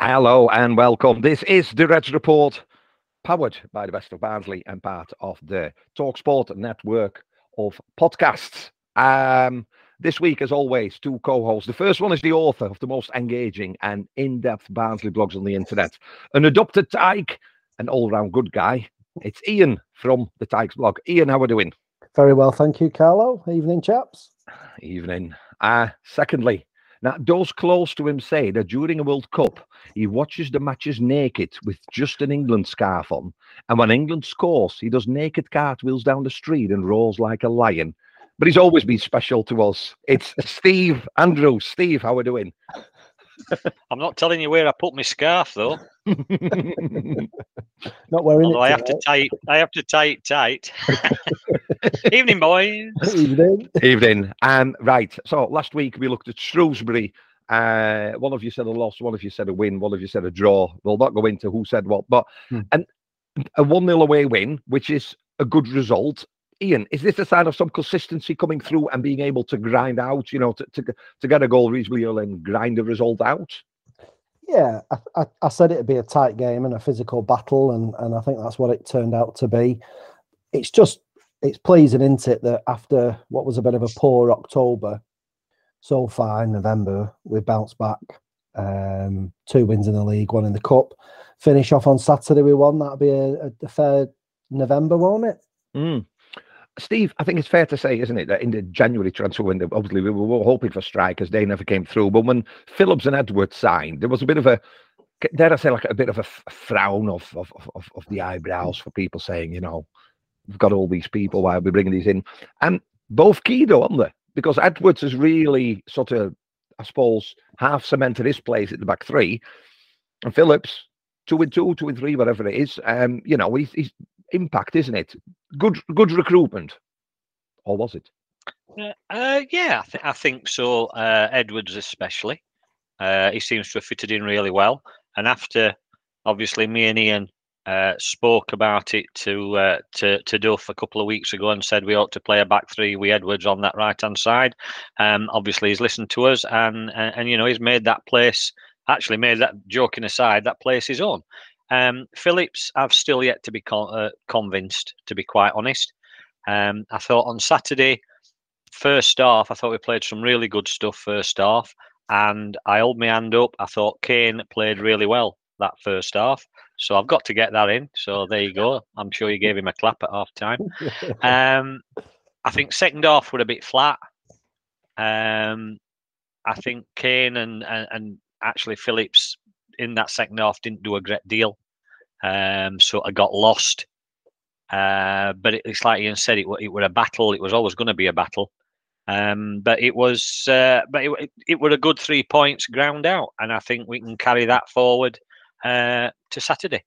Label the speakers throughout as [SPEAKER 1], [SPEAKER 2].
[SPEAKER 1] Hello and welcome. This is the Reds Report, powered by the best of Barnsley and part of the Talksport network of podcasts. Um, this week, as always, two co-hosts. The first one is the author of the most engaging and in-depth Barnsley blogs on the internet, an adopted Tyke, an all-round good guy. It's Ian from the Tykes blog. Ian, how are we doing?
[SPEAKER 2] Very well, thank you, Carlo. Evening, chaps.
[SPEAKER 1] Evening. Uh, secondly, now, those close to him say that during a World Cup, he watches the matches naked with just an England scarf on. And when England scores, he does naked cartwheels down the street and roars like a lion. But he's always been special to us. It's Steve Andrew. Steve, how are we doing?
[SPEAKER 3] I'm not telling you where I put my scarf though.
[SPEAKER 2] Not wearing
[SPEAKER 3] Although
[SPEAKER 2] it.
[SPEAKER 3] I have to tie I have to tie it tight. Evening, boys.
[SPEAKER 2] Evening.
[SPEAKER 1] Evening. Um, right. So last week we looked at Shrewsbury. Uh, one of you said a loss, one of you said a win, one of you said a draw. We'll not go into who said what, but
[SPEAKER 2] Hmm.
[SPEAKER 1] and a 1 0 away win, which is a good result. Ian, is this a sign of some consistency coming through and being able to grind out, you know, to, to, to get a goal reasonably early and grind the result out?
[SPEAKER 2] Yeah, I, I, I said it'd be a tight game and a physical battle, and, and I think that's what it turned out to be. It's just it's pleasing, isn't it, that after what was a bit of a poor October, so far in November we've bounced back. Um, two wins in the league, one in the cup. Finish off on Saturday we won. That'll be a, a, a fair November, won't it?
[SPEAKER 1] Mm. Steve, I think it's fair to say, isn't it, that in the January transfer window, obviously we were hoping for strikers, they never came through. But when Phillips and Edwards signed, there was a bit of a, dare I say, like a bit of a frown of, of, of, of the eyebrows for people saying, you know, we've got all these people, why are we bringing these in? And both key though, aren't they? Because Edwards has really sort of, I suppose, half cemented his place at the back three. And Phillips, two and two, two and three, whatever it is. Um, you know, he's, he's impact, isn't it? Good, good recruitment, or was it?
[SPEAKER 3] Uh, uh, yeah, I, th- I think so. Uh, Edwards, especially, uh, he seems to have fitted in really well. And after, obviously, me and Ian uh, spoke about it to uh, to to Duff a couple of weeks ago and said we ought to play a back three with Edwards on that right hand side. Um, obviously, he's listened to us and, and and you know he's made that place. Actually, made that joking aside, that place his own. Um, Phillips, I've still yet to be con- uh, convinced, to be quite honest. Um, I thought on Saturday, first half, I thought we played some really good stuff first half, and I held my hand up. I thought Kane played really well that first half, so I've got to get that in. So there you go. I'm sure you gave him a clap at half time. Um, I think second half were a bit flat. Um, I think Kane and, and and actually Phillips in that second half didn't do a great deal. Um, so I got lost. Uh, but it, it's like Ian said, it, it was a battle. It was always going to be a battle. Um, but it was, uh, but it, it, it were a good three points ground out, and I think we can carry that forward uh, to Saturday.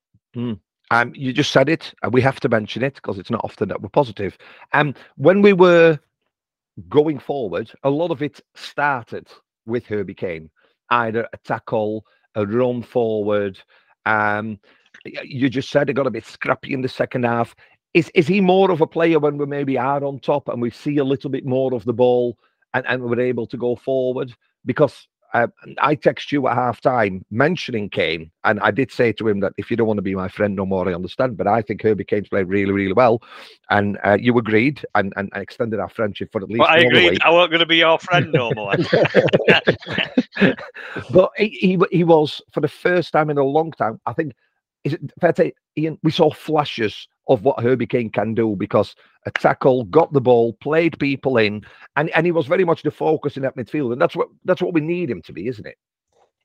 [SPEAKER 1] Um, you just said it, and we have to mention it because it's not often that we're positive. Um, when we were going forward, a lot of it started with Herbie Kane, either a tackle, a run forward, um, you just said it got a bit scrappy in the second half. Is is he more of a player when we maybe are on top and we see a little bit more of the ball and, and we're able to go forward? Because uh, I text you at half time mentioning Kane, and I did say to him that if you don't want to be my friend no more, I understand. But I think Herbie Kane's played really, really well, and uh, you agreed and, and extended our friendship for at least.
[SPEAKER 3] Well, I agreed. I wasn't going to be your friend no more.
[SPEAKER 1] but he, he he was for the first time in a long time. I think is it fair to say, Ian? We saw flashes of what Herbie Kane can do because a tackle, got the ball, played people in, and, and he was very much the focus in that midfield, and that's what that's what we need him to be, isn't it?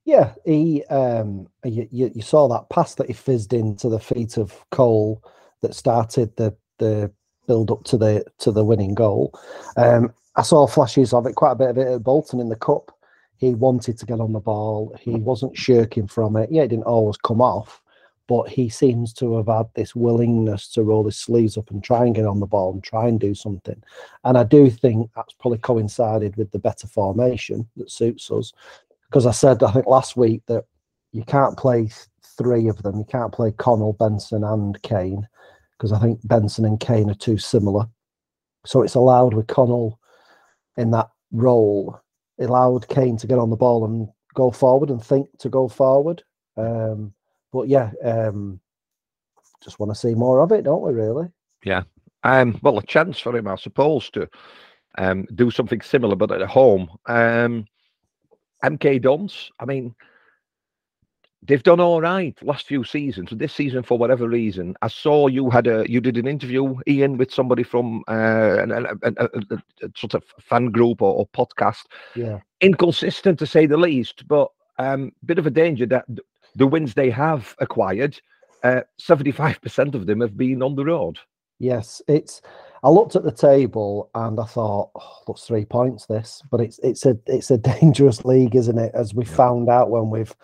[SPEAKER 2] Yeah, he um, you, you saw that pass that he fizzed into the feet of Cole that started the the build up to the to the winning goal. Um, I saw flashes of it, quite a bit of it at Bolton in the cup. He wanted to get on the ball. He wasn't shirking from it. Yeah, it didn't always come off, but he seems to have had this willingness to roll his sleeves up and try and get on the ball and try and do something. And I do think that's probably coincided with the better formation that suits us. Because I said, I think last week that you can't play three of them. You can't play Connell, Benson, and Kane, because I think Benson and Kane are too similar. So it's allowed with Connell in that role, it allowed Kane to get on the ball and go forward and think to go forward. Um, but yeah, um, just want to see more of it, don't we? Really?
[SPEAKER 1] Yeah. Um, well, a chance for him, I suppose, to um, do something similar, but at home. Um, MK Dons. I mean, they've done all right last few seasons. This season, for whatever reason, I saw you had a you did an interview, Ian, with somebody from uh, an, a, a, a, a, sort of fan group or, or, podcast.
[SPEAKER 2] Yeah,
[SPEAKER 1] inconsistent to say the least, but um, bit of a danger that the wins they have acquired, uh, 75% of them have been on the road.
[SPEAKER 2] Yes, it's. I looked at the table and I thought, oh, looks three points this, but it's it's a it's a dangerous league, isn't it? As we yeah. found out when we've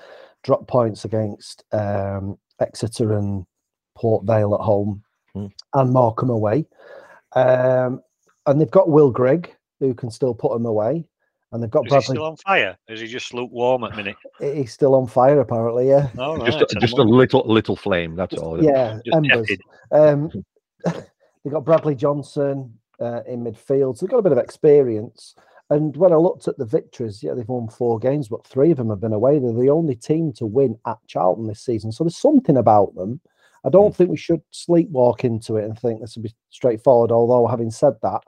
[SPEAKER 2] dropped points against um, Exeter and Port Vale at home mm. and Morecambe away, um, and they've got Will Grigg who can still put them away. And they've got
[SPEAKER 3] Is
[SPEAKER 2] Bradley.
[SPEAKER 3] he still on fire? Is he just lukewarm at minute?
[SPEAKER 2] He's still on fire, apparently. Yeah.
[SPEAKER 3] Oh, right.
[SPEAKER 1] just just a little little flame. That's
[SPEAKER 2] just,
[SPEAKER 1] all.
[SPEAKER 2] Yeah, just embers. Um, they've got Bradley Johnson uh, in midfield, so they've got a bit of experience. And when I looked at the victories, yeah, they've won four games, but three of them have been away. They're the only team to win at Charlton this season. So there's something about them. I don't mm. think we should sleepwalk into it and think this will be straightforward. Although, having said that,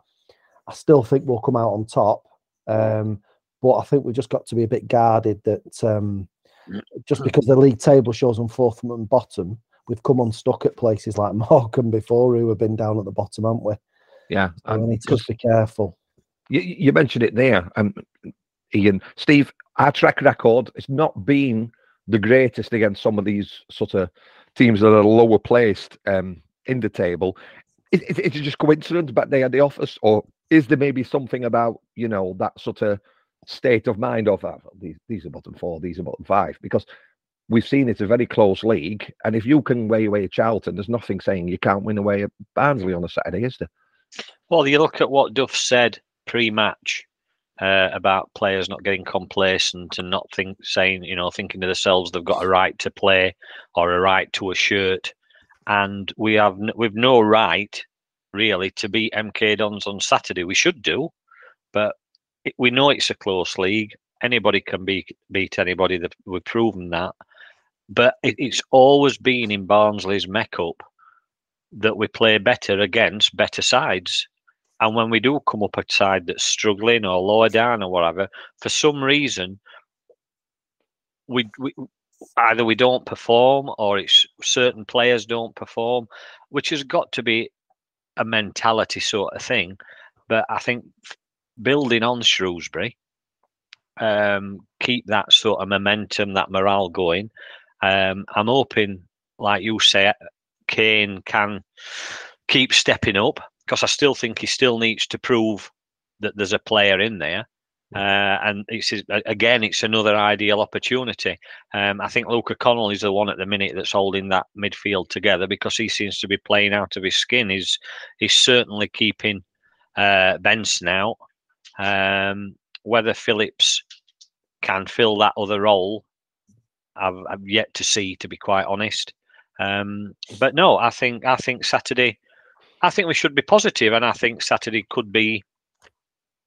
[SPEAKER 2] I still think we'll come out on top. Um, but I think we've just got to be a bit guarded that um, just mm. because the league table shows on fourth and bottom, we've come unstuck at places like Morecambe before who have been down at the bottom, haven't we?
[SPEAKER 1] Yeah,
[SPEAKER 2] so we need to just be careful.
[SPEAKER 1] You, you mentioned it there, um, Ian. Steve, our track record has not been the greatest against some of these sort of teams that are lower placed um, in the table. It just coincidence but they had the office, or is there maybe something about you know that sort of state of mind of that? These these are bottom four, these are bottom five, because we've seen it's a very close league, and if you can weigh away at Charlton, there's nothing saying you can't win away at Barnsley on a Saturday, is there?
[SPEAKER 3] Well, you look at what Duff said pre-match uh, about players not getting complacent and not think saying you know thinking to themselves they've got a right to play or a right to a shirt, and we have we've no right really to beat MK Dons on Saturday. We should do, but it, we know it's a close league. Anybody can beat beat anybody. That we've proven that. But it, it's always been in Barnsley's makeup that we play better against better sides. And when we do come up a side that's struggling or lower down or whatever, for some reason, we, we either we don't perform or it's certain players don't perform, which has got to be a mentality sort of thing. But I think building on Shrewsbury, um, keep that sort of momentum, that morale going. Um, I'm hoping, like you say, Kane can keep stepping up because I still think he still needs to prove that there's a player in there. Uh, and it's again, it's another ideal opportunity. Um, I think Luca Connell is the one at the minute that's holding that midfield together because he seems to be playing out of his skin. He's he's certainly keeping uh, Benson out. Um, whether Phillips can fill that other role, I've, I've, yet to see, to be quite honest. Um, but no, I think I think Saturday, I think we should be positive, and I think Saturday could be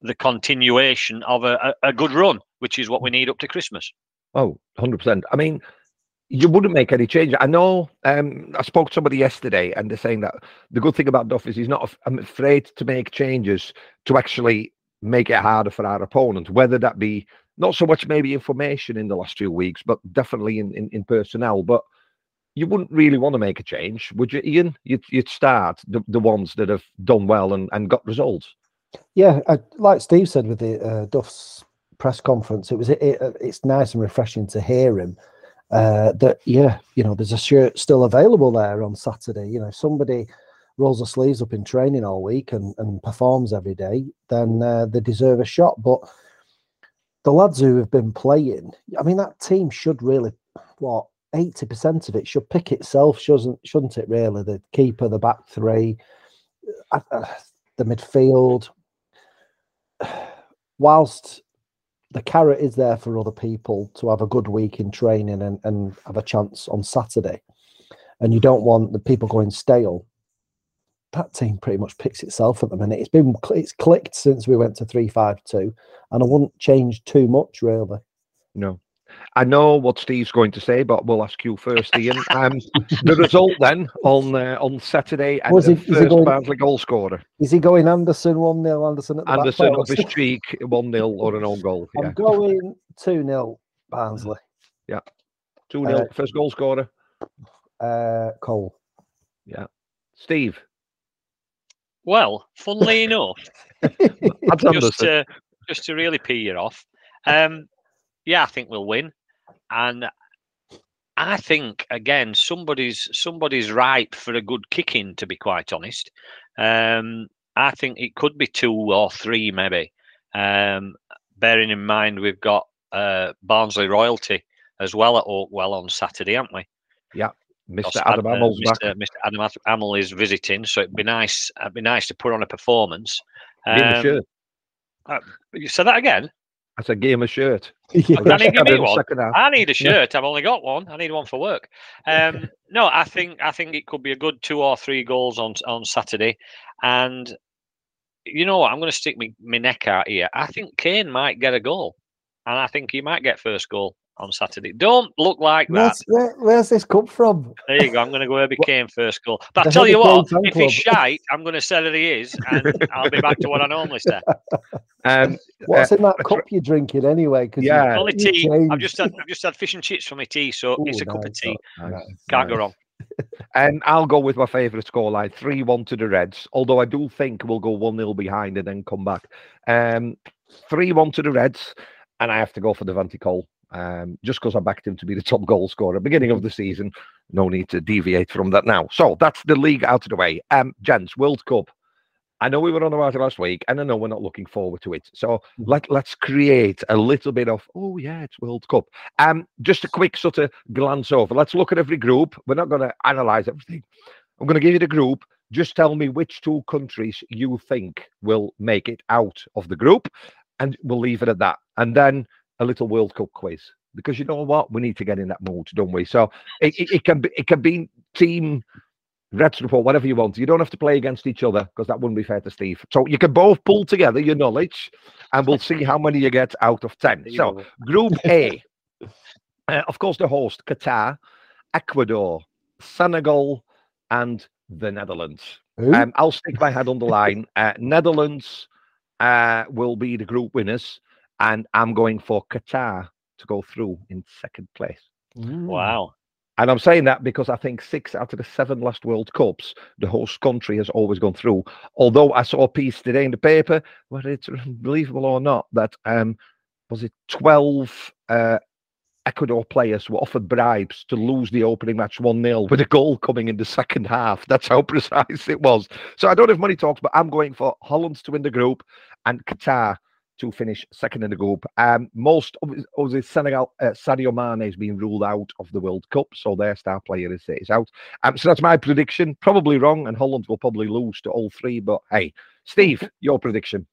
[SPEAKER 3] the continuation of a, a, good run, which is what we need up to Christmas.
[SPEAKER 1] Oh, 100%. I mean, you wouldn't make any change. I know. Um, I spoke to somebody yesterday, and they're saying that the good thing about Duff is he's not af- afraid to make changes to actually make it harder for our opponent, whether that be not so much maybe information in the last few weeks, but definitely in, in, in personnel. But you wouldn't really want to make a change, would you, Ian? You'd, you'd start the, the ones that have done well and, and got results.
[SPEAKER 2] Yeah, I, like Steve said with the uh, Duff's press conference, it was it, it, it's nice and refreshing to hear him. Uh, that yeah, you know, there's a shirt still available there on Saturday. You know, if somebody rolls their sleeves up in training all week and, and performs every day, then uh, they deserve a shot. But the lads who have been playing, I mean, that team should really what eighty percent of it should pick itself, shouldn't shouldn't it? Really, the keeper, the back three, uh, uh, the midfield. Whilst the carrot is there for other people to have a good week in training and, and have a chance on Saturday, and you don't want the people going stale. That team pretty much picks itself at the minute. It's been it's clicked since we went to three five two, and I wouldn't change too much really.
[SPEAKER 1] No. I know what Steve's going to say, but we'll ask you first, Ian. Um, the result then on uh, on Saturday and
[SPEAKER 2] Was
[SPEAKER 1] the
[SPEAKER 2] he- is he
[SPEAKER 1] first
[SPEAKER 2] going-
[SPEAKER 1] Barnsley goal scorer.
[SPEAKER 2] Is he going Anderson one 0 Anderson at the
[SPEAKER 1] Anderson
[SPEAKER 2] back
[SPEAKER 1] off his cheek, 1 0 or an own goal.
[SPEAKER 2] I'm going two 0 Barnsley. Yeah.
[SPEAKER 1] 2 0,
[SPEAKER 2] uh,
[SPEAKER 1] first goal scorer.
[SPEAKER 2] Uh, Cole. Yeah.
[SPEAKER 1] Steve.
[SPEAKER 3] Well, funnily enough, just to just to really pee you off. Um, yeah, I think we'll win, and I think again somebody's somebody's ripe for a good kicking. To be quite honest, um, I think it could be two or three maybe. Um, bearing in mind we've got uh, Barnsley royalty as well at Oakwell on Saturday, haven't we?
[SPEAKER 1] Yeah.
[SPEAKER 3] Mr.
[SPEAKER 1] Adam
[SPEAKER 3] Ad- uh. Mr. Mr. Adam Ad- Hammill is visiting, so it'd be nice. It'd be nice to put on a performance. Um,
[SPEAKER 1] shirt.
[SPEAKER 3] you said that again.
[SPEAKER 1] I said game of shirt.
[SPEAKER 2] Yeah.
[SPEAKER 1] I'm
[SPEAKER 3] Can
[SPEAKER 1] gonna
[SPEAKER 3] you give me one? I need a shirt. I've only got one. I need one for work. Um, no, I think I think it could be a good two or three goals on on Saturday, and you know what? I'm going to stick my, my neck out here. I think Kane might get a goal, and I think he might get first goal on Saturday. Don't look like that.
[SPEAKER 2] Where's, where, where's this come from?
[SPEAKER 3] There you go. I'm going to go Herbie Kane first goal. But
[SPEAKER 2] The
[SPEAKER 3] I tell you what, if he's
[SPEAKER 2] club.
[SPEAKER 3] shite, I'm going to say that he is, and I'll be back to what I normally say.
[SPEAKER 1] Um,
[SPEAKER 2] What's in that cup you're drinking anyway? Cause
[SPEAKER 1] Yeah.
[SPEAKER 3] Only tea. I've just had I've just had fish and chips for my tea, so it's
[SPEAKER 2] Ooh,
[SPEAKER 3] a cup of tea.
[SPEAKER 2] nice,
[SPEAKER 3] Can't go wrong.
[SPEAKER 1] And I'll go with my favourite scoreline, 3 1 to the Reds. Although I do think we'll go 1 0 behind and then come back. Um, 3 1 to the Reds. And I have to go for Devante Cole. Um, just because I backed him to be the top goal scorer beginning of the season. No need to deviate from that now. So that's the league out of the way. Um, gents, World Cup. I know we were on about it last week, and I know we're not looking forward to it. So let let's create a little bit of oh yeah, it's World Cup. Um, just a quick sort of glance over. Let's look at every group. We're not going to analyze everything. I'm going to give you the group. Just tell me which two countries you think will make it out of the group, and we'll leave it at that. And then a little World Cup quiz because you know what, we need to get in that mood, don't we? So it, it, it can be it can be team Reds report, whatever you want. You don't have to play against each other because that wouldn't be fair to Steve. So you can both pull together your knowledge, and we'll see how many you get out of ten. So Group A, uh, of course, the host Qatar, Ecuador, Senegal, and the Netherlands. Um, I'll stick my head on the line. Uh, Netherlands uh, will be the group winners, and I'm going for Qatar to go through in second place.
[SPEAKER 2] Mm.
[SPEAKER 3] Wow.
[SPEAKER 1] And I'm saying that because I think six out of the seven last World Cups, the host country has always gone through. Although I saw a piece today in the paper, whether it's believable or not, that um, was it 12 uh, Ecuador players were offered bribes to lose the opening match 1 0 with a goal coming in the second half. That's how precise it was. So I don't have money talks, but I'm going for Holland to win the group and Qatar to finish second in the group. Um, most of obviously Senegal, uh, Sadio Mane has been ruled out of the World Cup, so their star player is, is out. Um, so that's my prediction. Probably wrong, and Holland will probably lose to all three. But hey, Steve, your prediction.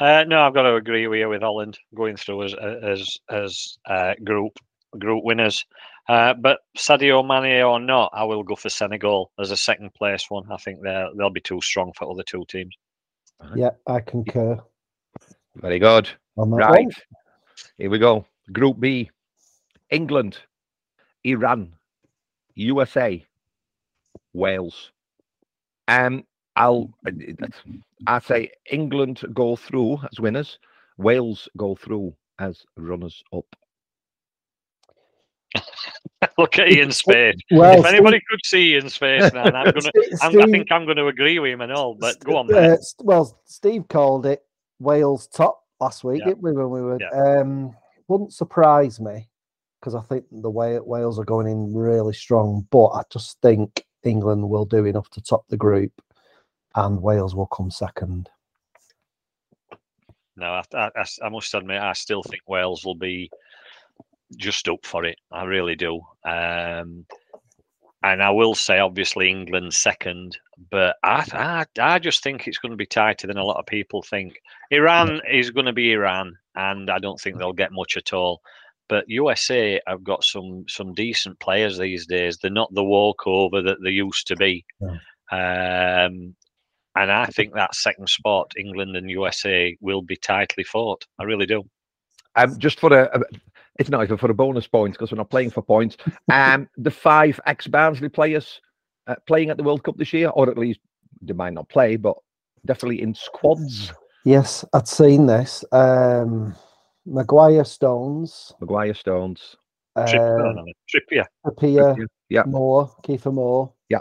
[SPEAKER 3] Uh, no, I've got to agree with you with Holland going through as as as uh, group group winners. Uh, but Sadio Mane or not, I will go for Senegal as a second place one. I think they'll they'll be too strong for other two teams.
[SPEAKER 2] Yeah, I concur.
[SPEAKER 1] Very good.
[SPEAKER 2] On
[SPEAKER 1] Right.
[SPEAKER 2] one.
[SPEAKER 1] Here we go. Group B England, Iran, USA, Wales. Um, I'll I say England go through as winners, Wales go through as runners up.
[SPEAKER 3] Look at Ian's face.
[SPEAKER 2] Well,
[SPEAKER 3] if anybody could see Ian's face, man, I'm gonna.
[SPEAKER 2] Steve-
[SPEAKER 3] I'm, I think I'm going to agree with him and all. But go on,
[SPEAKER 2] Uh, well, Steve called it Wales top last week,
[SPEAKER 3] Yeah.
[SPEAKER 2] didn't we? When we were,
[SPEAKER 3] Yeah.
[SPEAKER 2] um, wouldn't surprise me because I think the way Wales are going in really strong. But I just think England will do enough to top the group, and Wales will come second.
[SPEAKER 3] No, I must admit, I still think Wales will be just up for it. I really do. Um, and I will say, obviously, England second, but I, I, I just think it's going to be tighter than a lot of people think. Iran is going to be Iran, and I don't think they'll get much at all. But USA have got some some decent players these days. They're not the walkover that they used to be. Um, and I think that second spot, England and USA, will be tightly fought. I really do.
[SPEAKER 1] Um, just for a, a it's not even for a bonus point because we're not playing for points. Um, the five ex Barnsley players uh, playing at the World Cup this year, or at least they might not play, but definitely in squads.
[SPEAKER 2] Yes, I'd seen this. Um, Maguire, Stones,
[SPEAKER 1] Maguire, Stones,
[SPEAKER 3] Tripp, no,
[SPEAKER 2] uh,
[SPEAKER 3] no, no, Trippier.
[SPEAKER 2] Trippier,
[SPEAKER 1] yeah,
[SPEAKER 2] Moore, Kieffer Moore.
[SPEAKER 1] Yeah.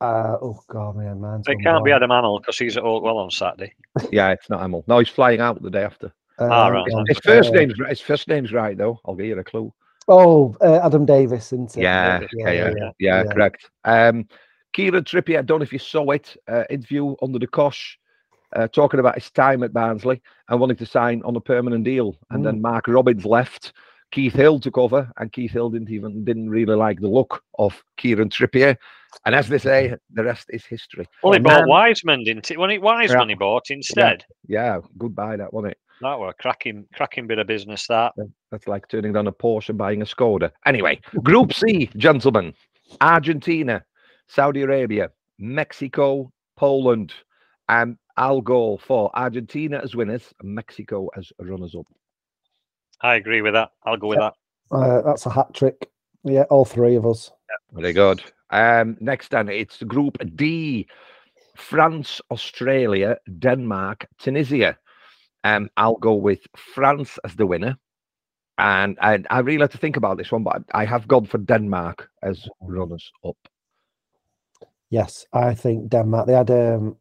[SPEAKER 2] Uh, oh God, man, man's
[SPEAKER 3] It can't be. Adam Hammill because he's at Oakwell on Saturday.
[SPEAKER 1] yeah. It's not Emil. No, he's flying out the day after.
[SPEAKER 3] Ah,
[SPEAKER 2] Uh,
[SPEAKER 3] right.
[SPEAKER 1] His first
[SPEAKER 2] Uh,
[SPEAKER 1] name's his first name's right though. I'll give you a clue.
[SPEAKER 2] Oh, uh, Adam Davies, isn't it?
[SPEAKER 1] Yeah, yeah, yeah,
[SPEAKER 3] yeah,
[SPEAKER 1] yeah,
[SPEAKER 2] yeah.
[SPEAKER 1] correct. Um, Kieran Trippier, I don't know if you saw it, uh, interview under the Cosh, uh, talking about his time at Barnsley and wanting to sign on a permanent deal. And then Mark Robins left. Keith Hill took over, and Keith Hill didn't even didn't really like the look of Kieran Trippier. And as they say, the rest is history.
[SPEAKER 3] Well, he bought
[SPEAKER 1] then-
[SPEAKER 3] Wiseman, didn't he? When he Wiseman he bought instead.
[SPEAKER 1] Yeah, goodbye, that wasn't it?
[SPEAKER 3] That were a cracking, cracking bit of business. That.
[SPEAKER 1] That's like turning down a Porsche and buying a Skoda. Anyway, Group C, gentlemen. Argentina, Saudi Arabia, Mexico, Poland. And I'll go for Argentina as winners and Mexico as runners up.
[SPEAKER 3] I agree with that. I'll go with that.
[SPEAKER 2] Uh, that's a hat trick. Yeah, all three of us.
[SPEAKER 1] Very good. Um, next then, it's Group D France, Australia, Denmark, Tunisia. Um, I'll go with France as the winner. And, and I really had to think about this one, but I have gone for Denmark as runners up.
[SPEAKER 2] Yes, I think Denmark. They had um,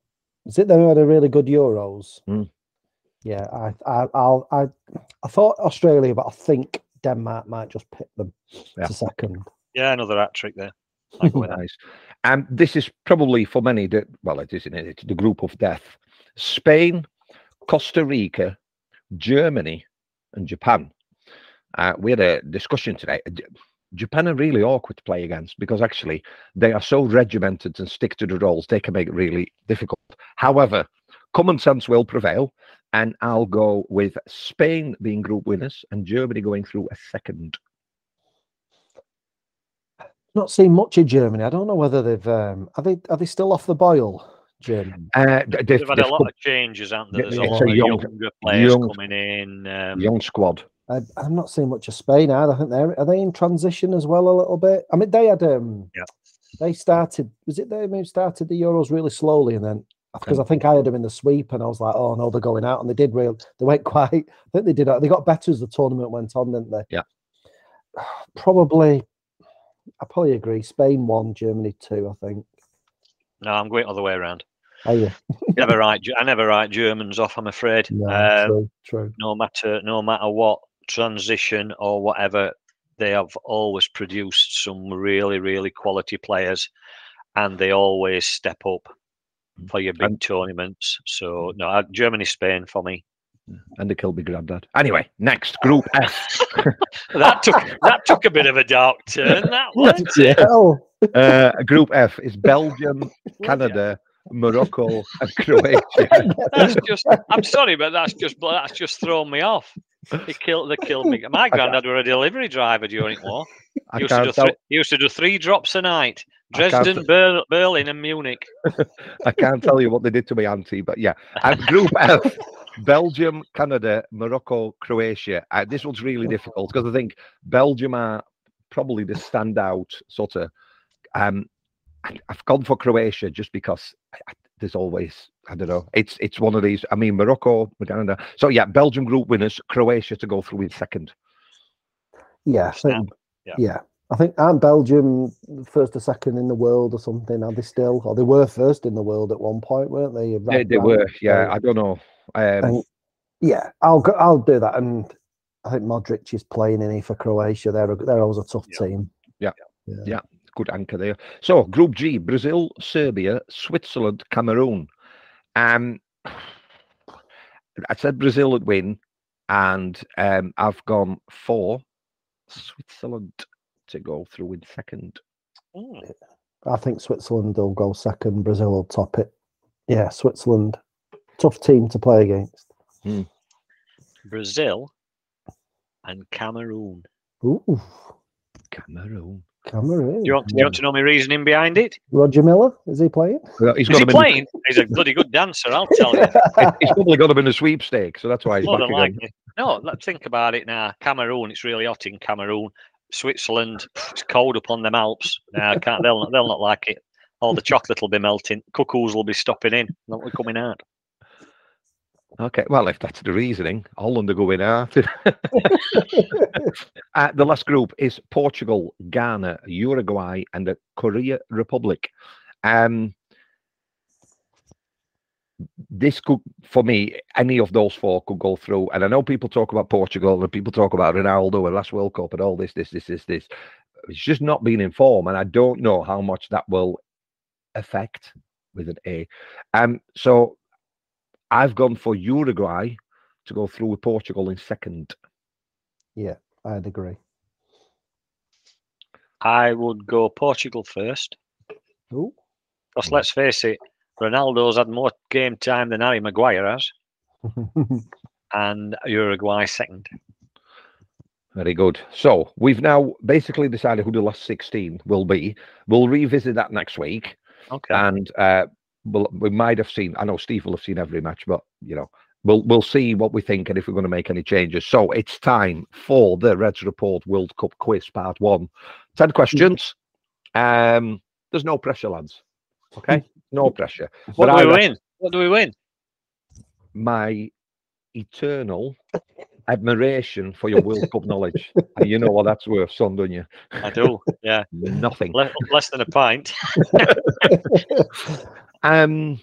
[SPEAKER 2] is it they had a really good Euros?
[SPEAKER 1] Mm.
[SPEAKER 2] Yeah, I, I, I'll, I, I thought Australia, but I think Denmark might just pick them
[SPEAKER 1] Yeah.
[SPEAKER 2] to second.
[SPEAKER 3] Yeah, another hat trick there. I'll go with that.
[SPEAKER 1] Nice. And this is probably for many, the, well, it isn't it? It's the group of death. Spain, Costa Rica, Germany, and Japan. Uh, we had a discussion today. Japan are really awkward to play against because actually they are so regimented and stick to the roles, they can make it really difficult. However, common sense will prevail, and I'll go with Spain being group winners and Germany going through a second.
[SPEAKER 2] Not seen much of Germany. I don't know whether they've um, are they are they still off the boil, Germany?
[SPEAKER 1] Uh, they've,
[SPEAKER 3] They've had
[SPEAKER 1] they've
[SPEAKER 3] a lot
[SPEAKER 1] come-
[SPEAKER 3] of changes, haven't
[SPEAKER 1] Yeah,
[SPEAKER 3] there? There's a lot
[SPEAKER 1] a
[SPEAKER 3] of
[SPEAKER 1] young-
[SPEAKER 3] younger players
[SPEAKER 1] young-
[SPEAKER 3] coming in. Um,
[SPEAKER 1] young squad.
[SPEAKER 2] I, I'm not seeing much of Spain either. I think they're are they in transition as well a little bit. I mean, they had um,
[SPEAKER 3] Yeah.
[SPEAKER 2] they started. Was it they maybe started the Euros really slowly, and then because I think I had them in the sweep, and I was like, oh no, they're going out, and they did real. They went quite. I think they did. They got better as the tournament went on, didn't they?
[SPEAKER 1] Yeah.
[SPEAKER 2] Probably. I probably agree. Spain one, Germany two. I think.
[SPEAKER 3] no, I'm going all the other way around.
[SPEAKER 2] Are you?
[SPEAKER 3] never write. I never write Germans off. I'm afraid.
[SPEAKER 2] No,
[SPEAKER 3] Um,
[SPEAKER 2] true, true.
[SPEAKER 3] no matter no matter what transition or whatever, they have always produced some really really quality players, and they always step up for your big
[SPEAKER 1] And-
[SPEAKER 3] tournaments. So no, uh, Germany, Spain for me.
[SPEAKER 1] and the Kilby granddad. Anyway, next group F.
[SPEAKER 3] That took that took a bit of a dark turn. That one.
[SPEAKER 1] Uh, group F is Belgium, Canada, Morocco, and Croatia.
[SPEAKER 3] That's just. I'm sorry, but that's just that's just thrown me off. He killed. They killed me. My granddad were a delivery driver during war. He used, to do three, he used to do three drops a night. Dresden, Ber- Berlin, and Munich.
[SPEAKER 1] I can't tell you what they did to my auntie, but yeah. Uh, group F: Belgium, Canada, Morocco, Croatia. Uh, this one's really difficult because I think Belgium are probably the standout sort of. Um, I- I've gone for Croatia just because I, I, there's always I don't know. It's it's one of these. I mean, Morocco, Canada. So yeah, Belgium group winners, Croatia to go through in second.
[SPEAKER 2] Yeah, I think,
[SPEAKER 3] Yeah.
[SPEAKER 2] yeah. I think aren't Belgium first or second in the world or something? Are they still? Or they were first in the world at one point, weren't they?
[SPEAKER 1] They,
[SPEAKER 2] Right
[SPEAKER 1] they
[SPEAKER 2] round
[SPEAKER 1] were, yeah.
[SPEAKER 2] world.
[SPEAKER 1] I don't know. Um,
[SPEAKER 2] And yeah, I'll go, I'll do that. And I think Modric is playing in here for Croatia. They're a, they're always a tough
[SPEAKER 3] Yeah.
[SPEAKER 2] team.
[SPEAKER 1] Yeah.
[SPEAKER 2] yeah.
[SPEAKER 1] Yeah. Good anchor there. So Group G: Brazil, Serbia, Switzerland, Cameroon. Um, I said Brazil would win, and um, I've gone for Switzerland to go through in second.
[SPEAKER 3] Mm.
[SPEAKER 2] I think Switzerland will go second. Brazil will top it. Yeah, Switzerland, tough team to play against.
[SPEAKER 3] Brazil and Cameroon.
[SPEAKER 2] Ooh,
[SPEAKER 1] Cameroon.
[SPEAKER 2] Cameroon.
[SPEAKER 3] Do you want, do you want to know my reasoning behind it?
[SPEAKER 2] Roger Milla is he playing?
[SPEAKER 1] Well, he's
[SPEAKER 3] Is he
[SPEAKER 1] got in the-
[SPEAKER 3] playing? He's a bloody good dancer, I'll tell you.
[SPEAKER 1] he's probably got him in a sweepstake, so that's why he's
[SPEAKER 3] More
[SPEAKER 1] back again.
[SPEAKER 3] likely. No, let's think about it now. Cameroon, it's really hot in Cameroon. Switzerland, it's cold up on them Alps. Now, can't they'll they'll not like it. All the chocolate will be melting. Cuckoos will be stopping in, not coming out.
[SPEAKER 1] Okay, well, if that's the reasoning, Holland are going out. uh, the last group is Portugal, Ghana, Uruguay, and the Korea Republic. Um, this could, for me, any of those four could go through. And I know people talk about Portugal and people talk about Ronaldo and last World Cup and all this, this, this, this, this. It's just not been in form, and I don't know how much that will affect with an A. Um, so I've gone for Uruguay to go through with Portugal in second.
[SPEAKER 2] Yeah, I'd agree.
[SPEAKER 3] I would go Portugal first.
[SPEAKER 2] Ooh.
[SPEAKER 3] Because let's face it, Ronaldo's had more game time than Harry Maguire has, and Uruguay second.
[SPEAKER 1] Very good. So we've now basically decided who the last 16 will be. We'll revisit that next week.
[SPEAKER 3] Okay.
[SPEAKER 1] And uh, we'll, we might have seen, I know Steve will have seen every match, but, you know, we'll, we'll see what we think and if we're going to make any changes. So it's time for the Reds Report World Cup quiz part one. 10 questions. Um, there's no pressure, lads. Okay? No pressure.
[SPEAKER 3] what
[SPEAKER 1] but
[SPEAKER 3] do we win? What do we win?
[SPEAKER 1] my eternal admiration for your World Cup knowledge. And you know what that's worth, son, don't you?
[SPEAKER 3] I do. Yeah,
[SPEAKER 1] Nothing.
[SPEAKER 3] Le- less than a pint.
[SPEAKER 1] Um,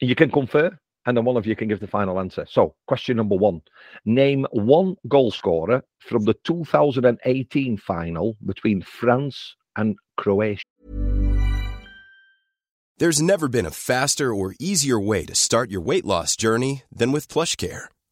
[SPEAKER 1] you can confer, and then one of you can give the final answer. So, question number one: Name one goal scorer from the 2018 final between France and Croatia.
[SPEAKER 4] There's never been a faster or easier way to start your weight loss journey than with PlushCare.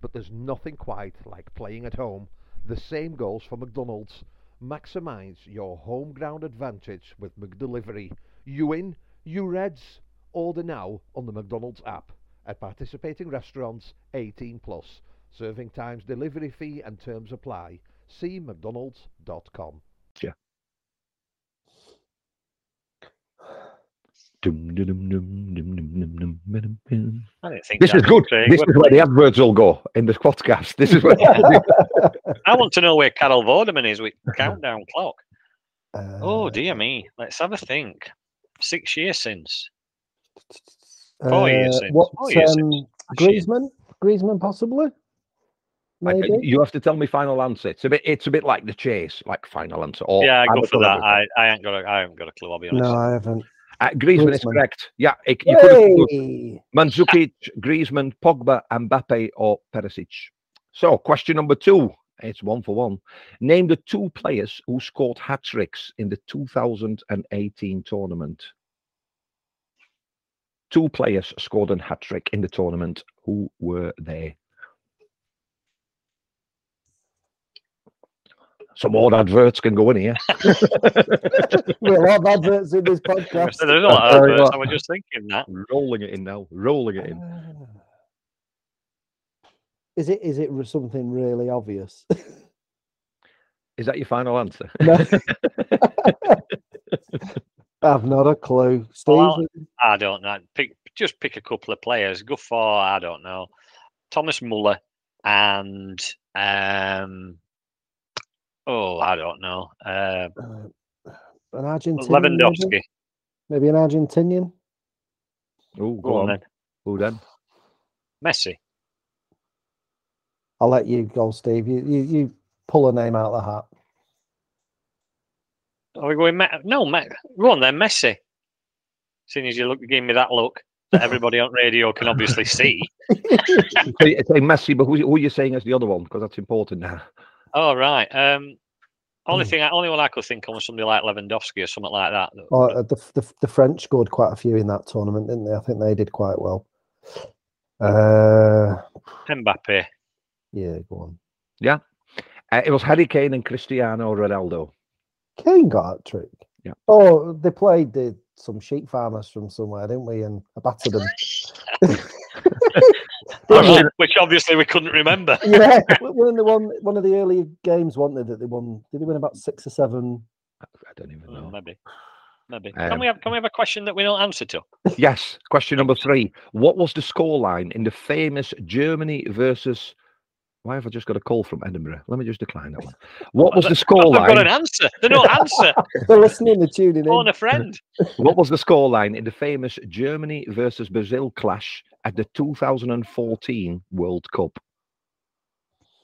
[SPEAKER 1] but there's nothing quite like playing at home. The same goes for McDonald's. Maximize your home ground advantage with McDelivery. You win, you Reds. Order now on the McDonald's app. At participating restaurants, 18 plus. Serving times, delivery fee, and terms apply. See McDonald's.com. Yeah.
[SPEAKER 3] I didn't think
[SPEAKER 1] This is good.
[SPEAKER 3] Craig.
[SPEAKER 1] This is where the adverts will go in this podcast. This is where.
[SPEAKER 3] I want to know where Carol Vorderman is with countdown clock. Oh
[SPEAKER 2] Uh,
[SPEAKER 3] dear me. Let's have a think. Six years since. Four years
[SPEAKER 2] uh,
[SPEAKER 3] since.
[SPEAKER 2] What?
[SPEAKER 3] Four years
[SPEAKER 2] um, Griezmann? Griezmann, possibly.
[SPEAKER 1] I-
[SPEAKER 2] Maybe.
[SPEAKER 1] you have to tell me final answer. It's a bit. It's a bit like the chase, like final answer. Or
[SPEAKER 3] Yeah, I go for that. I, I ain't got a I haven't got a clue, I'll be honest.
[SPEAKER 2] no, I haven't.
[SPEAKER 1] Uh, Griezmann is correct. Yeah, it, you could have! Mandzukic, Griezmann, Pogba, Mbappe, or Perisic. So, question number two. It's one for one. Name the two players who scored hat tricks in the 2018 tournament. Two players scored a hat trick in the tournament. Who were they? Some more adverts can go in here.
[SPEAKER 2] We'll have adverts in this podcast.
[SPEAKER 3] So there's a lot of adverts. I was just thinking that.
[SPEAKER 1] rolling it in now. Rolling it in.
[SPEAKER 2] Is it is it something really obvious?
[SPEAKER 1] Is that your final answer?
[SPEAKER 2] No. I've not a clue. Steve,
[SPEAKER 3] Well, I don't know. Pick just pick a couple of players. Go for I don't know, Thomas Muller and um. Oh, I don't know. Uh,
[SPEAKER 2] uh, an Argentinian,
[SPEAKER 3] Lewandowski.
[SPEAKER 2] maybe? maybe an Argentinian.
[SPEAKER 1] Oh,
[SPEAKER 3] Go
[SPEAKER 1] go
[SPEAKER 3] on
[SPEAKER 1] on.
[SPEAKER 3] then.
[SPEAKER 1] Who then?
[SPEAKER 3] Messi.
[SPEAKER 2] I'll let you go, Steve. You you, you pull a name out of the hat.
[SPEAKER 3] Are we going? Me- no, Me- go on then, Messi. Seeing as you look, gave me that look that everybody on radio can obviously see.
[SPEAKER 1] Say say Messi, but who, who are you saying as the other one? Because that's important now.
[SPEAKER 3] Oh right. Um, only
[SPEAKER 2] Hmm.
[SPEAKER 3] thing, only one I could think of was somebody like Lewandowski or something like that.
[SPEAKER 2] Oh, uh, the, the the French scored quite a few in that tournament, didn't they? I think they did quite well. Uh,
[SPEAKER 3] Mbappe.
[SPEAKER 2] yeah, go on.
[SPEAKER 1] Uh, it was Harry Kane and Cristiano Ronaldo.
[SPEAKER 2] Kane got a trick.
[SPEAKER 1] Yeah.
[SPEAKER 2] Oh, they played the, some sheep farmers from somewhere, didn't we? And I battered them.
[SPEAKER 3] All right, Which obviously we couldn't remember.
[SPEAKER 2] yeah, one of the one one of the early games, wasn't it? That they won. Did they win about six or seven?
[SPEAKER 1] I don't even know.
[SPEAKER 3] maybe. Maybe. can
[SPEAKER 1] Um,
[SPEAKER 3] we have can we have a question that we don't answer to?
[SPEAKER 1] Yes. Question number three. What was the scoreline in the famous Germany versus? Why have I just got a call from Edinburgh? Let me just decline that one. What was the
[SPEAKER 3] I've got an answer. They don't answer.
[SPEAKER 2] They're listening. They're tuning
[SPEAKER 3] Phone
[SPEAKER 2] in.
[SPEAKER 3] a friend.
[SPEAKER 1] What was the scoreline in the famous Germany versus Brazil clash at the 2014 World Cup?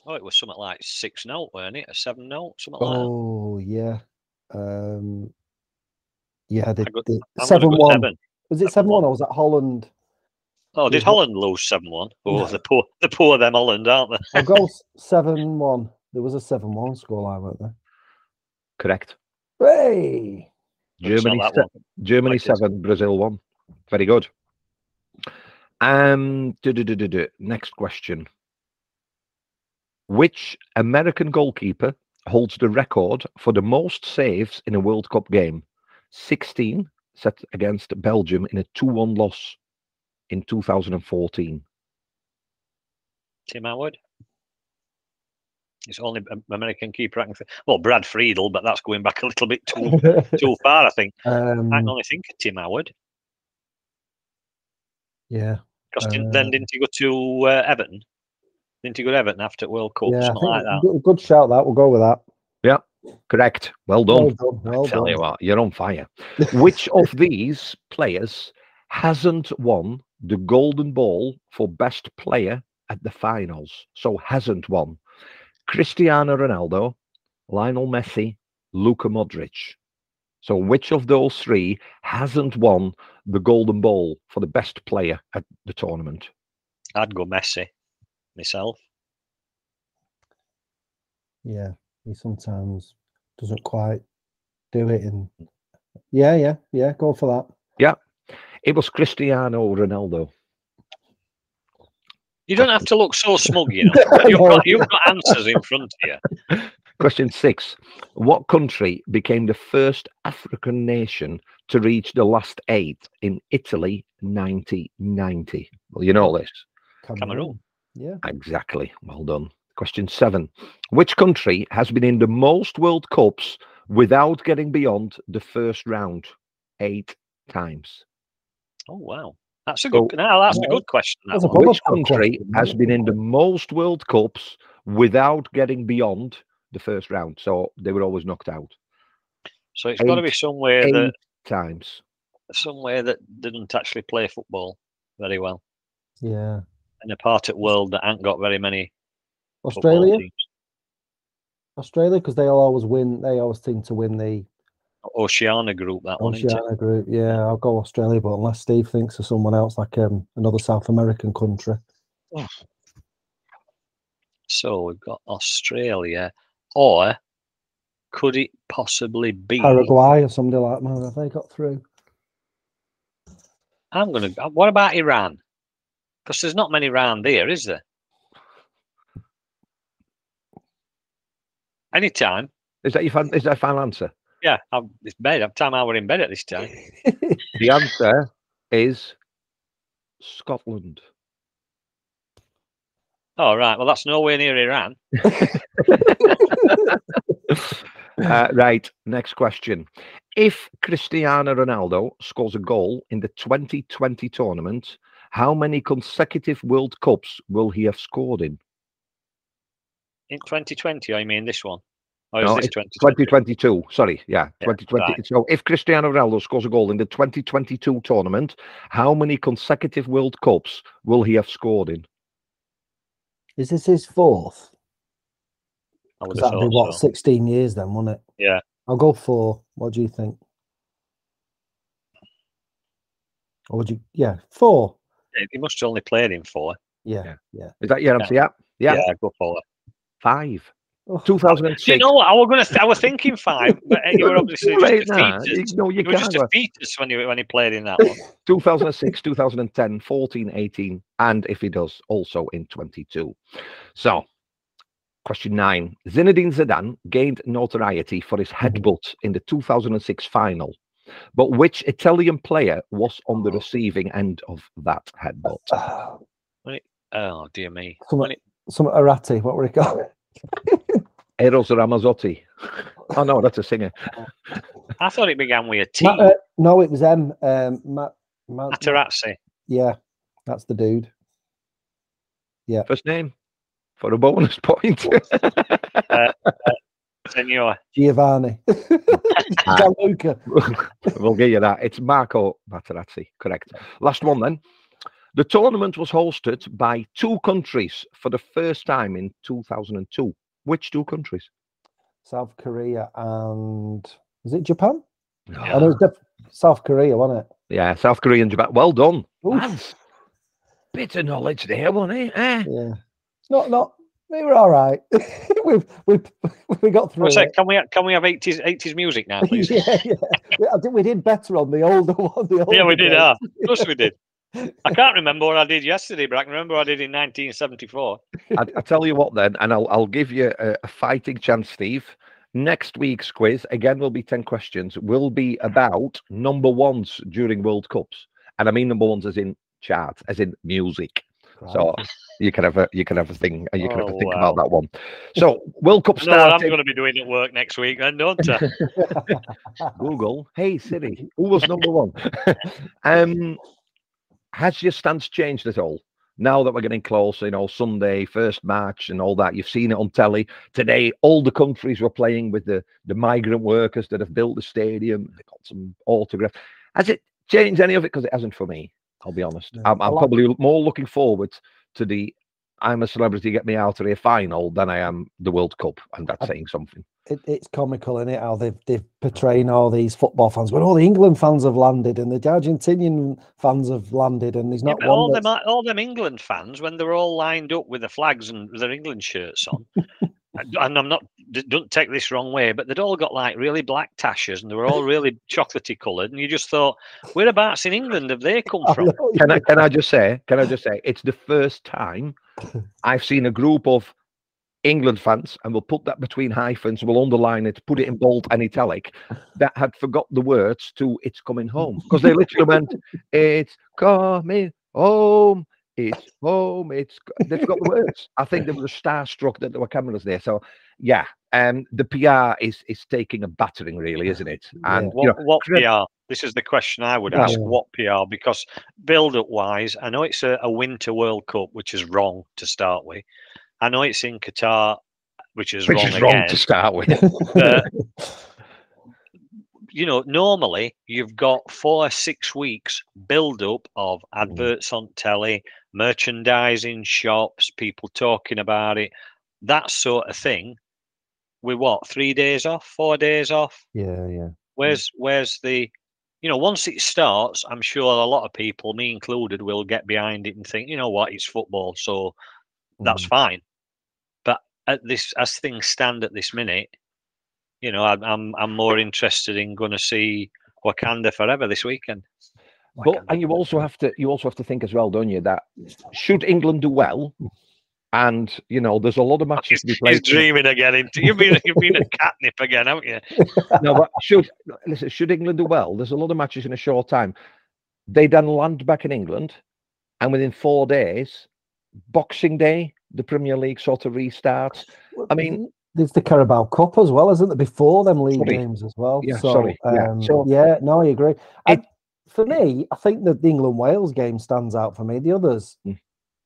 [SPEAKER 3] Oh, it was something like six 0 weren't it? A seven 0 something like that.
[SPEAKER 2] Oh yeah, um, yeah. They,
[SPEAKER 3] got-
[SPEAKER 2] they,
[SPEAKER 3] 7 1.
[SPEAKER 2] seven. Was it
[SPEAKER 3] 7-1.
[SPEAKER 2] seven or was that Holland?
[SPEAKER 3] Oh, did Holland lose seven one? Oh, the poor, the poor them Holland, aren't they?
[SPEAKER 2] I'll go seven one. There was a seven one scoreline, weren't there?
[SPEAKER 1] Correct.
[SPEAKER 2] Hey,
[SPEAKER 1] Germany, se-. Germany
[SPEAKER 3] Like this.
[SPEAKER 1] seven, Brazil one. Very good. Um, next question. Which American goalkeeper holds the record for the most saves in a World Cup game? 16 set against Belgium in a 2 1 loss in 2014.
[SPEAKER 3] Tim Howard. It's only American keeper I can think. Well, Brad Friedel, but that's going back a little bit too too far. I think.
[SPEAKER 2] um,
[SPEAKER 3] I can only think of Tim Howard
[SPEAKER 2] yeah,
[SPEAKER 3] because
[SPEAKER 2] Uh,
[SPEAKER 3] then didn't he go to uh, Everton? Didn't he go to Everton after World Cup?
[SPEAKER 2] yeah.
[SPEAKER 3] Something like that.
[SPEAKER 2] good, good shout. That we'll go with that. Yeah.
[SPEAKER 1] Correct. Well done.
[SPEAKER 2] Well done. Well
[SPEAKER 1] I tell
[SPEAKER 2] done.
[SPEAKER 1] you what, you're on fire. Which of these players hasn't won the Golden Ball for best player at the finals? So hasn't won. Cristiano Ronaldo, Lionel Messi, Luka Modric. So which of those three hasn't won the Golden Ball for the best player at the tournament?
[SPEAKER 3] I'd go Messi myself.
[SPEAKER 2] Yeah, he sometimes doesn't quite do it. And yeah, yeah, yeah. Go for that.
[SPEAKER 1] Yeah, it was Cristiano Ronaldo.
[SPEAKER 3] You don't have to look so smug, you know. You've got you've got answers in front of you.
[SPEAKER 1] Question six. What country became the first African nation to reach the last eight in Italy 1990? Well, you know this.
[SPEAKER 3] Cameroon.
[SPEAKER 2] Yeah.
[SPEAKER 1] Exactly. Well done. Question seven. Which country has been in the most World Cups without getting beyond the first round? Eight times.
[SPEAKER 3] Oh wow, that's a
[SPEAKER 1] So-
[SPEAKER 3] good. No, that's a good question. That
[SPEAKER 2] that's a
[SPEAKER 3] one.
[SPEAKER 2] good
[SPEAKER 1] Which country has been in the most World Cups without getting beyond the first round? So they were always knocked out.
[SPEAKER 3] So it's got to be somewhere
[SPEAKER 1] Eight
[SPEAKER 3] that
[SPEAKER 1] times.
[SPEAKER 3] somewhere that didn't actually play football very well,
[SPEAKER 2] Yeah.
[SPEAKER 3] in a part of the world that ain't got very many
[SPEAKER 2] Australia.
[SPEAKER 3] teams.
[SPEAKER 2] Australia, because they'll always win. They always seem to win the
[SPEAKER 3] Oceania group, that one.
[SPEAKER 2] Oceania group. Yeah, I'll go Australia, but unless Steve thinks of someone else, like um, another South American country.
[SPEAKER 3] So we've got Australia, or could it possibly be?
[SPEAKER 2] Paraguay or somebody like that. Have they got through?
[SPEAKER 3] I'm gonna. Uh, what about Iran? Because there's not many round there, is there? Anytime.
[SPEAKER 1] Is that your fin- is that a final answer?
[SPEAKER 3] Yeah, I'm, it's bed. I'm time I were in bed at this time.
[SPEAKER 1] The answer is Scotland.
[SPEAKER 3] Oh right. Well, that's nowhere near Iran.
[SPEAKER 1] Uh, right, next question. If Cristiano Ronaldo scores a goal in the 2020 tournament, how many consecutive World Cups will he have scored in?
[SPEAKER 3] In 2020, I mean this one. Or is
[SPEAKER 1] No,
[SPEAKER 3] this
[SPEAKER 1] it's 2022. Sorry, yeah,
[SPEAKER 3] Yeah,
[SPEAKER 1] 2020.
[SPEAKER 3] right.
[SPEAKER 1] So if Cristiano Ronaldo scores a goal in the 2022 tournament, how many consecutive World Cups will he have scored in?
[SPEAKER 2] Is this his fourth?
[SPEAKER 3] I would
[SPEAKER 2] 'Cause
[SPEAKER 3] have
[SPEAKER 2] that'd be what,
[SPEAKER 3] so.
[SPEAKER 2] 16 years then, wouldn't it?
[SPEAKER 3] Yeah.
[SPEAKER 2] I'll go four. What do you think? Or would you? Yeah, four.
[SPEAKER 3] He must have only played in four.
[SPEAKER 2] Yeah,
[SPEAKER 1] Yeah.
[SPEAKER 2] yeah.
[SPEAKER 1] Is that your answer? Yeah. Yeah.
[SPEAKER 3] Yeah, go for it.
[SPEAKER 1] Five.
[SPEAKER 2] Oh,
[SPEAKER 1] 2006.
[SPEAKER 3] Do you know what? I was gonna. I was thinking five, but you were obviously
[SPEAKER 1] Too
[SPEAKER 3] just
[SPEAKER 1] late
[SPEAKER 3] a
[SPEAKER 1] You- No, you
[SPEAKER 3] You were just a fetus when you when he played in that one.
[SPEAKER 1] 2006, 2010, 14, 18, and if he does, also in 22. So, question nine Zinedine Zidane gained notoriety for his headbutt in the 2006 final. But which Italian player was on the receiving end of that headbutt?
[SPEAKER 2] Ah,
[SPEAKER 3] Oh dear me.
[SPEAKER 2] Come
[SPEAKER 3] When
[SPEAKER 2] on.
[SPEAKER 3] it-
[SPEAKER 2] some Arati, what were it called?
[SPEAKER 1] Eros Ramazzotti. Oh, no, that's a singer.
[SPEAKER 3] I thought it began with a T.
[SPEAKER 2] Ma- uh, no, it was M. Um, Matt, Matt,
[SPEAKER 3] Materazzi.
[SPEAKER 2] yeah, that's the dude. Yeah.
[SPEAKER 1] First name for a bonus point.
[SPEAKER 3] Uh, uh, senor.
[SPEAKER 2] Giovanni. Ah. Gianluca.
[SPEAKER 1] we'll give you that. It's Marco Materazzi, correct. Last one then. The tournament was hosted by two countries for the first time in 2002. Which two countries?
[SPEAKER 2] South Korea and is it Japan?
[SPEAKER 1] Yeah,
[SPEAKER 2] Oh, no, it was def- South Korea, wasn't it?
[SPEAKER 1] Yeah, South Korea and Japan. Well done.
[SPEAKER 2] Oof.
[SPEAKER 1] Lads. Bit of knowledge there, wasn't it? Eh?
[SPEAKER 2] Yeah. Not not we were all right. we we we got through
[SPEAKER 3] I said,
[SPEAKER 2] it.
[SPEAKER 3] can we can we have eighties eighties music now, please?
[SPEAKER 2] yeah, yeah. We- I think we did better on the older one. The
[SPEAKER 3] yeah,
[SPEAKER 2] older
[SPEAKER 3] we did.
[SPEAKER 2] days.
[SPEAKER 3] Ah, of course we did. I can't remember what I did yesterday, but I can remember what I did in 1974.
[SPEAKER 1] I, I tell you what then, and I'll I'll give you a, a fighting chance, Steve. Next week's quiz again will be ten questions. Will be about number ones during World Cups, and I mean number ones as in chart, as in music. So you can have a you can have a thing, you can have a
[SPEAKER 3] Oh,
[SPEAKER 1] think
[SPEAKER 3] wow.
[SPEAKER 1] about that one. So World Cup
[SPEAKER 3] No, I'm going to be doing at work next week, then, don't I?
[SPEAKER 1] Google, hey Siri, who was number one? um, has your stance changed at all? Now that we're getting close, you know, Sunday, first match, and all that, you've seen it on telly. Today, all the countries were playing with the, the migrant workers that have built the stadium. They got some autographs. Has it changed any of it? Because it hasn't for me, I'll be honest.
[SPEAKER 2] No,
[SPEAKER 1] I'm,
[SPEAKER 2] I
[SPEAKER 1] I'm
[SPEAKER 2] like-
[SPEAKER 1] probably more looking forward to the I'm a celebrity, get me out of here final than I am the World Cup. And that's
[SPEAKER 2] I-
[SPEAKER 1] saying something.
[SPEAKER 2] it, it's comical, is it? How they've they've portraying all these football fans. When all the England fans have landed and the Argentinian fans have landed, and there's not
[SPEAKER 3] but
[SPEAKER 2] one.
[SPEAKER 3] all them, all them England fans, when they're all lined up with the flags and their England shirts on, and and I'm not, don't take this wrong way, but they'd all got like really black tashes and they were all really chocolatey coloured, and you just thought, whereabouts in England have they come from?
[SPEAKER 1] can I can I just say can I just say it's the first time I've seen a group of England fans, and we'll put that between hyphens, we'll underline it, put it in bold and italic, that had forgot the words to "It's coming home" because they literally went, "It's coming home." It's home. It's co-" they forgot the words. I think they were starstruck that there were cameras there. So yeah, um, the PR is is taking a battering, really, isn't it?
[SPEAKER 2] Yeah.
[SPEAKER 1] And you
[SPEAKER 3] What,
[SPEAKER 1] know,
[SPEAKER 3] what PR? This is the question I would
[SPEAKER 1] Yeah.
[SPEAKER 3] ask. What PR? Because build-up wise, I know it's a, a Winter World Cup, which is wrong to start with. I know it's in Qatar, which is
[SPEAKER 1] which
[SPEAKER 3] wrong
[SPEAKER 1] is wrong
[SPEAKER 3] again.
[SPEAKER 1] to start with.
[SPEAKER 3] Uh, you know, normally you've got four, six weeks build up of adverts on telly, merchandising shops, people talking about it, that sort of thing. With what, three days off, four days off?
[SPEAKER 2] yeah, yeah.
[SPEAKER 3] Where's where's the you know, once it starts, I'm sure a lot of people, me included, will get behind it and think, you know what, it's football, so that's
[SPEAKER 2] Mm.
[SPEAKER 3] fine. at this as things stand at this minute, you know, I'm I'm, I'm more interested in going to see Wakanda forever this weekend.
[SPEAKER 1] But and you also have to you also have to think as well, don't you, that should England do well, and you know, there's a lot of matches
[SPEAKER 3] He's,
[SPEAKER 1] to be played.
[SPEAKER 3] he's dreaming again. You've been you've been a catnip again, haven't you?
[SPEAKER 1] no, but should listen, should England do well, there's a lot of matches in a short time. They then land back in England, and within four days, Boxing Day, the Premier League sort of restarts. I mean,
[SPEAKER 2] there's the Carabao Cup as well, isn't there? Before them league
[SPEAKER 1] Sorry.
[SPEAKER 2] games as well.
[SPEAKER 1] Yeah,
[SPEAKER 2] so,
[SPEAKER 1] sorry. Yeah,
[SPEAKER 2] Um,
[SPEAKER 1] so-
[SPEAKER 2] yeah, no, I agree. I,
[SPEAKER 1] It-
[SPEAKER 2] for me, I think the England Wales game stands out for me. The others,
[SPEAKER 1] Mm.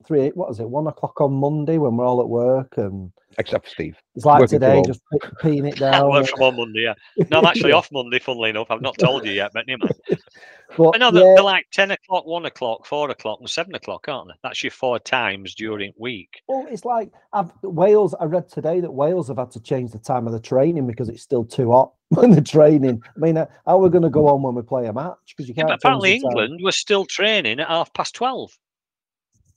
[SPEAKER 2] Three, what is it, one o'clock on Monday when we're all at work, and
[SPEAKER 1] except for Steve.
[SPEAKER 2] it's like
[SPEAKER 1] Working
[SPEAKER 2] today, just peeing it
[SPEAKER 3] I
[SPEAKER 2] down.
[SPEAKER 3] work from on Monday. Yeah, no, I'm actually off Monday. Funnily enough, I've not told you yet, but anyway. mind.
[SPEAKER 2] But,
[SPEAKER 3] But no, they're,
[SPEAKER 2] yeah,
[SPEAKER 3] they're like ten o'clock, one o'clock, four o'clock, and seven o'clock, aren't they? That's your four times during week.
[SPEAKER 2] Well, it's like I've, Wales. I read today that Wales have had to change the time of the training because it's still too hot when they're training. I mean, uh, how are we going to go on when we play a match? Because you can't.
[SPEAKER 3] but
[SPEAKER 2] change
[SPEAKER 3] apparently
[SPEAKER 2] the time.
[SPEAKER 3] England was still training at half past twelve.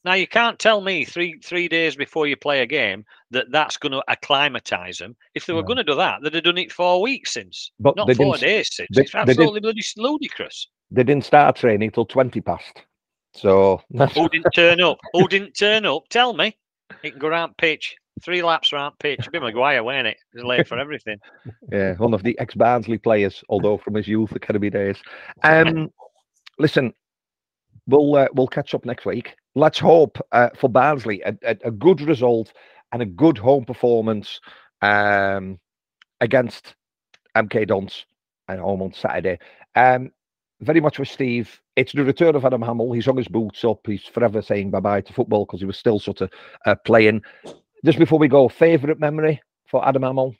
[SPEAKER 3] Now you can't tell me three three days before you play a game that that's going to acclimatise them. If they were
[SPEAKER 2] No.
[SPEAKER 3] going to do that, they'd have done it four weeks since,
[SPEAKER 1] But
[SPEAKER 3] not
[SPEAKER 1] they
[SPEAKER 3] four days since.
[SPEAKER 1] they-
[SPEAKER 3] it's absolutely bloody ludicrous.
[SPEAKER 1] They didn't start training till twenty past. So
[SPEAKER 3] Who didn't turn up? Who didn't turn up? Tell me. He can go round pitch, three laps round pitch. Be Maguire, weren't it? He's late for everything.
[SPEAKER 1] yeah, one of the ex Barnsley players, although from his youth academy days. Um, listen, we'll uh, we'll catch up next week. Let's hope uh, for Barnsley a, a, a good result and a good home performance um, against MK Dons at home on Saturday. Um, very much with Steve. It's the return of Adam Hammill. He's hung his boots up. He's forever saying bye bye to football because he was still sort of uh, playing. Just before we go, favourite memory for Adam Hammill?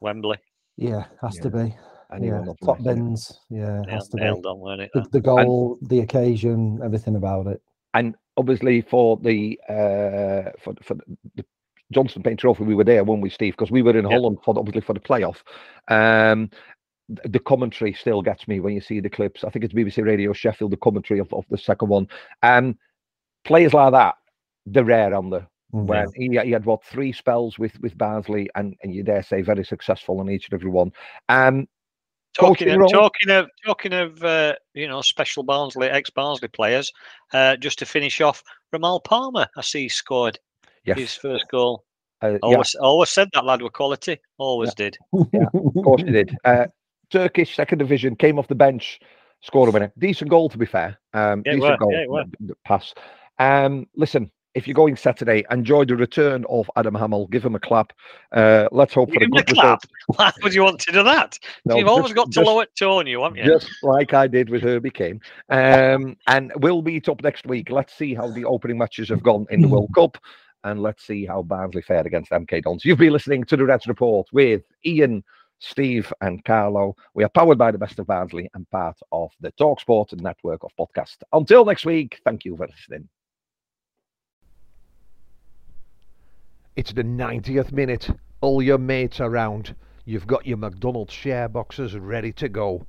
[SPEAKER 3] Wembley.
[SPEAKER 2] Yeah, has to be.
[SPEAKER 1] Anyone
[SPEAKER 2] yeah, top bins. Yeah,
[SPEAKER 3] Nailed,
[SPEAKER 2] has to be.
[SPEAKER 3] nailed on, it?
[SPEAKER 2] The, the goal, the occasion, everything about it.
[SPEAKER 1] And obviously for the uh for for the Johnston Paint Trophy, we were there, weren't we, Steve? Because we were in
[SPEAKER 3] Yeah.
[SPEAKER 1] Holland for obviously for the playoff. Um, the commentary still gets me when you see the clips. I think it's BBC Radio Sheffield, the commentary of, of the second one. Um, players like that, they're rare on the
[SPEAKER 2] Mhm.
[SPEAKER 1] when he, he had what three spells with with Barnsley, and and you dare say very successful on each and every one. Um,
[SPEAKER 3] Talking of,
[SPEAKER 1] role?
[SPEAKER 3] talking of talking of uh, you know special Barnsley ex Barnsley players, uh, just to finish off, Romal Palmer, I see scored his first goal.
[SPEAKER 1] uh, yeah,
[SPEAKER 3] Always always said that lad were quality. Always did.
[SPEAKER 1] Yeah, Of course he did. Uh, Turkish second division came off the bench, scored a winner. Decent goal to be fair. Um,
[SPEAKER 3] Yeah,
[SPEAKER 1] decent
[SPEAKER 3] were,
[SPEAKER 1] goal.
[SPEAKER 3] yeah, it were.
[SPEAKER 1] b- b- Pass. Um, listen, if you're going Saturday, enjoy the return of Adam Hammill. Give him a clap. Uh, let's hope
[SPEAKER 3] Give him a
[SPEAKER 1] good
[SPEAKER 3] clap.
[SPEAKER 1] result.
[SPEAKER 3] Why would you want to do that?
[SPEAKER 1] No,
[SPEAKER 3] You've always got to
[SPEAKER 1] just-
[SPEAKER 3] lower tone, you haven't you?
[SPEAKER 1] Just like I did with Herbie Kane. Um, and we'll meet up next week. Let's see how the opening matches have gone in the World Cup. And let's see how Barnsley fared against MK Dons. You've been listening to the Reds Report with Ian, Steve, and Carlo. We are powered by the best of Barnsley and part of the Talksport network of podcasts. Until next week, thank you for listening.
[SPEAKER 5] It's the 90th minute. All your mates around. You've got your McDonald's share boxes ready to go.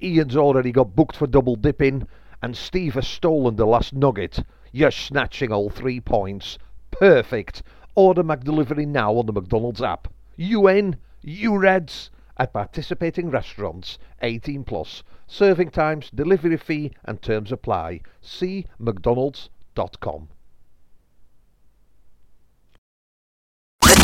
[SPEAKER 5] Ian's already got booked for double dipping, and Steve has stolen the last nugget. You're snatching all three points. Perfect. Order McDelivery now on the McDonald's app. You in? You Reds? At participating restaurants, 18 plus. Serving times, delivery fee, and terms apply. See McDonald's.com.